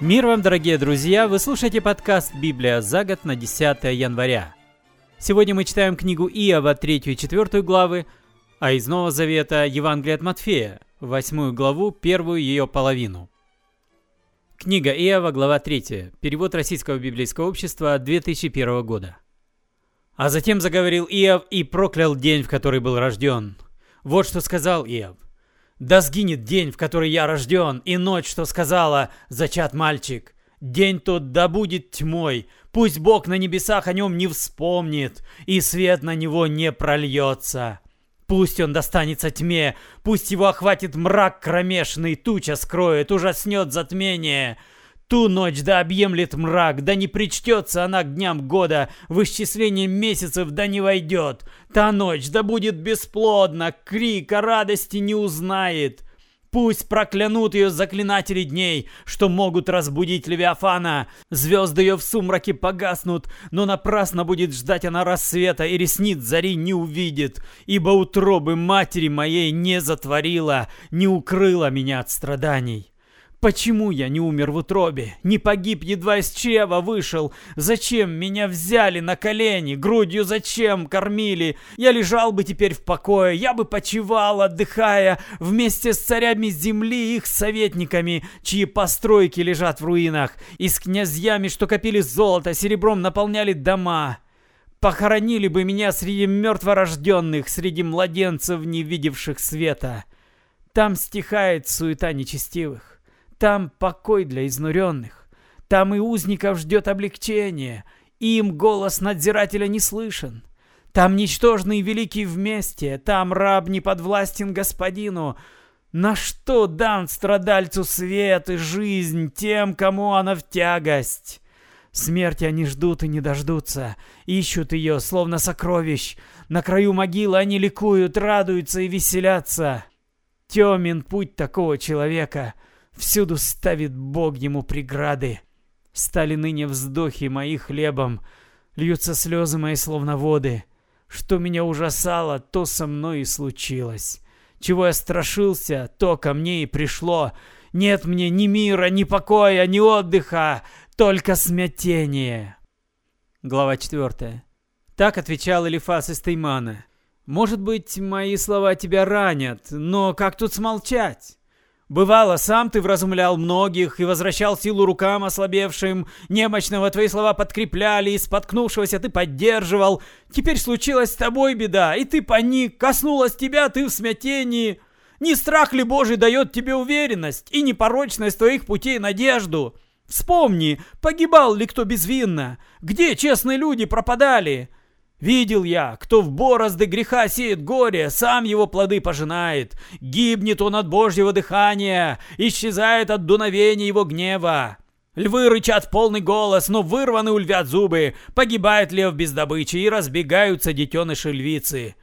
Мир вам, дорогие друзья! Вы слушаете подкаст «Библия за год» на 10 января. Сегодня мы читаем книгу Иова, 3 и 4 главы, а из Нового Завета Евангелие от Матфея, 8 главу, первую ее половину. Книга Иова, глава 3, перевод Российского библейского общества 2001 года. А затем заговорил Иов и проклял день, в который был рожден. Вот что сказал Иов. Да сгинет день, в который я рожден, и ночь, что сказала, зачат мальчик. День тот да будет тьмой, пусть Бог на небесах о нем не вспомнит, и свет на него не прольется. Пусть он достанется тьме, пусть его охватит мрак кромешный, туча скроет, ужаснет затмение. Ту ночь да объемлет мрак, да не причтется она к дням года, в исчисление месяцев да не войдет. Та ночь да будет бесплодна, крик о радости не узнает. Пусть проклянут ее заклинатели дней, что могут разбудить Левиафана. Звезды ее в сумраке погаснут, но напрасно будет ждать она рассвета и ресниц зари не увидит, ибо утробы матери моей не затворила, не укрыла меня от страданий. Почему я не умер в утробе? Не погиб, едва из чрева вышел? Зачем меня взяли на колени? Грудью зачем кормили? Я лежал бы теперь в покое, я бы почивал, отдыхая, вместе с царями земли и их советниками, чьи постройки лежат в руинах, и с князьями, что копили золото, серебром наполняли дома. Похоронили бы меня среди мертворожденных, среди младенцев, не видевших света. Там стихает суета нечестивых. Там покой для изнуренных. Там и узников ждет облегчение. Им голос надзирателя не слышен. Там ничтожный великий вместе. Там раб не подвластен господину. На что дан страдальцу свет и жизнь тем, кому она в тягость? Смерти они ждут и не дождутся, ищут ее, словно сокровищ. На краю могилы они ликуют, радуются и веселятся. Темен путь такого человека — Всюду ставит Бог ему преграды. Стали ныне вздохи мои хлебом, льются слезы мои словно воды. Что меня ужасало, то со мной и случилось. Чего я страшился, то ко мне и пришло. Нет мне ни мира, ни покоя, ни отдыха, только смятение. Глава 4. Так отвечал Элифас из Теймана. Может быть, мои слова тебя ранят, но как тут смолчать? Бывало, сам ты вразумлял многих и возвращал силу рукам ослабевшим, немощного твои слова подкрепляли, и споткнувшегося ты поддерживал. Теперь случилась с тобой беда, и ты паник, коснулась тебя, ты в смятении. Не страх ли Божий дает тебе уверенность и непорочность твоих путей надежду? Вспомни, погибал ли кто безвинно? Где честные люди пропадали?» Видел я, кто в борозды греха сеет горе, сам его плоды пожинает. Гибнет он от Божьего дыхания, исчезает от дуновения его гнева. Львы рычат в полный голос, но вырваны у львят зубы. Погибает лев без добычи, и разбегаются детеныши львицы.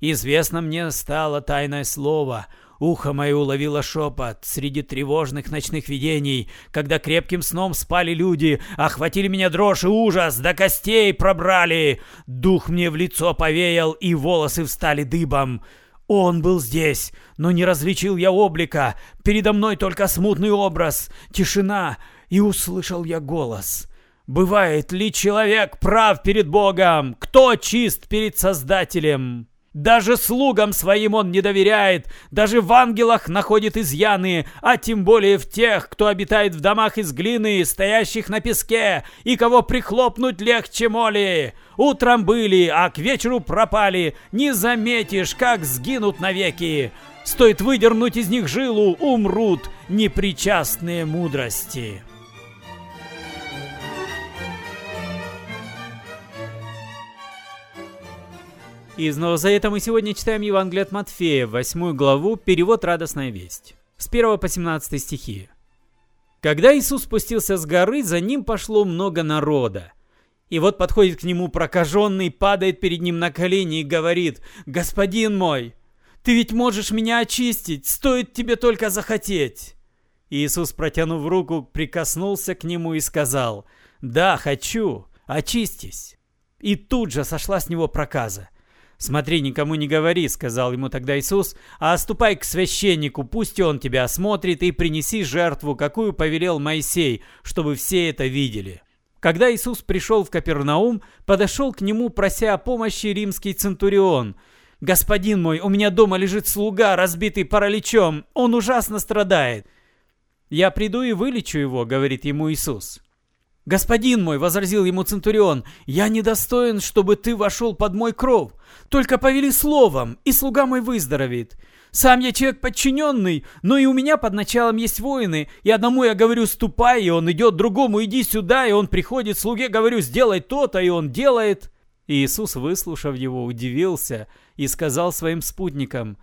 Известно мне стало тайное слово — Ухо мое уловило шепот среди тревожных ночных видений, когда крепким сном спали люди, охватили меня дрожь и ужас, до костей пробрали. Дух мне в лицо повеял, и волосы встали дыбом. Он был здесь, но не различил я облика. Передо мной только смутный образ, тишина, и услышал я голос. Бывает ли человек прав перед Богом? Кто чист перед Создателем? Даже слугам своим он не доверяет, даже в ангелах находит изъяны, а тем более в тех, кто обитает в домах из глины, стоящих на песке, и кого прихлопнуть легче моли. Утром были, а к вечеру пропали, не заметишь, как сгинут навеки. Стоит выдернуть из них жилу, умрут непричастные мудрости». Из Нового Завета мы сегодня читаем Евангелие от Матфея, 8 главу, перевод «Радостная весть». С 1 по 17 стихи. Когда Иисус спустился с горы, за ним пошло много народа. И вот подходит к нему прокаженный, падает перед ним на колени и говорит, «Господин мой, ты ведь можешь меня очистить, стоит тебе только захотеть». Иисус, протянув руку, прикоснулся к нему и сказал, «Да, хочу, очистись». И тут же сошла с него проказа. «Смотри, никому не говори», — сказал ему тогда Иисус, «а ступай к священнику, пусть он тебя осмотрит, и принеси жертву, какую повелел Моисей, чтобы все это видели». Когда Иисус пришел в Капернаум, подошел к нему, прося о помощи римский центурион. «Господин мой, у меня дома лежит слуга, разбитый параличом, он ужасно страдает». «Я приду и вылечу его», — говорит ему Иисус. «Господин мой», — возразил ему Центурион, — «я недостоин, чтобы ты вошел под мой кров. Только повели словом, и слуга мой выздоровеет. Сам я человек подчиненный, но и у меня под началом есть воины, и одному я говорю «ступай», и он идет, другому «иди сюда», и он приходит, слуге говорю «сделай то-то», и он делает». Иисус, выслушав его, удивился и сказал своим спутникам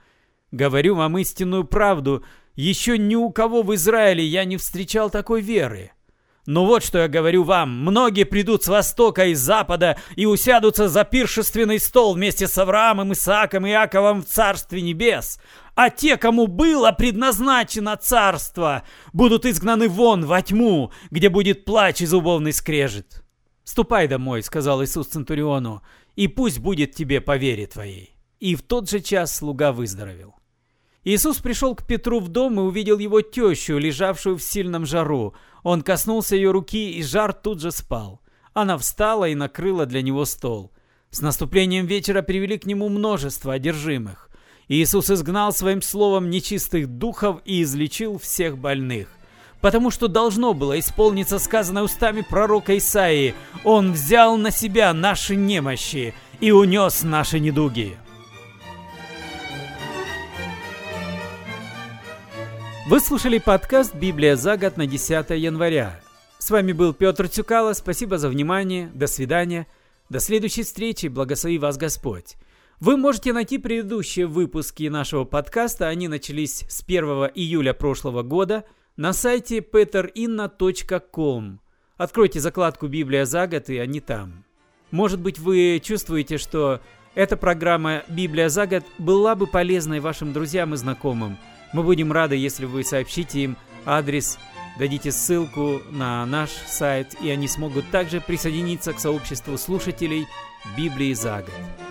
«Говорю вам истинную правду, еще ни у кого в Израиле я не встречал такой веры». Но вот что я говорю вам. Многие придут с востока и запада и усядутся за пиршественный стол вместе с Авраамом, Исааком и Иаковом в Царстве Небес. А те, кому было предназначено царство, будут изгнаны вон во тьму, где будет плач и зубовный скрежет. «Ступай домой», — сказал Иисус Центуриону, — «и пусть будет тебе по вере твоей». И в тот же час слуга выздоровел. Иисус пришел к Петру в дом и увидел его тещу, лежавшую в сильном жару. Он коснулся ее руки, и жар тут же спал. Она встала и накрыла для него стол. С наступлением вечера привели к нему множество одержимых. Иисус изгнал своим словом нечистых духов и излечил всех больных. Потому что должно было исполниться сказанное устами пророка Исаии «Он взял на себя наши немощи и унес наши недуги». Вы слушали подкаст «Библия за год» на 10 января. С вами был Петр Цюкало. Спасибо за внимание. До свидания. До следующей встречи. Благослови вас Господь. Вы можете найти предыдущие выпуски нашего подкаста. Они начались с 1 июля прошлого года на сайте peterinna.com. Откройте закладку «Библия за год» и они там. Может быть, вы чувствуете, что эта программа «Библия за год» была бы полезной вашим друзьям и знакомым – мы будем рады, если вы сообщите им адрес, дадите ссылку на наш сайт, и они смогут также присоединиться к сообществу слушателей Библии за год.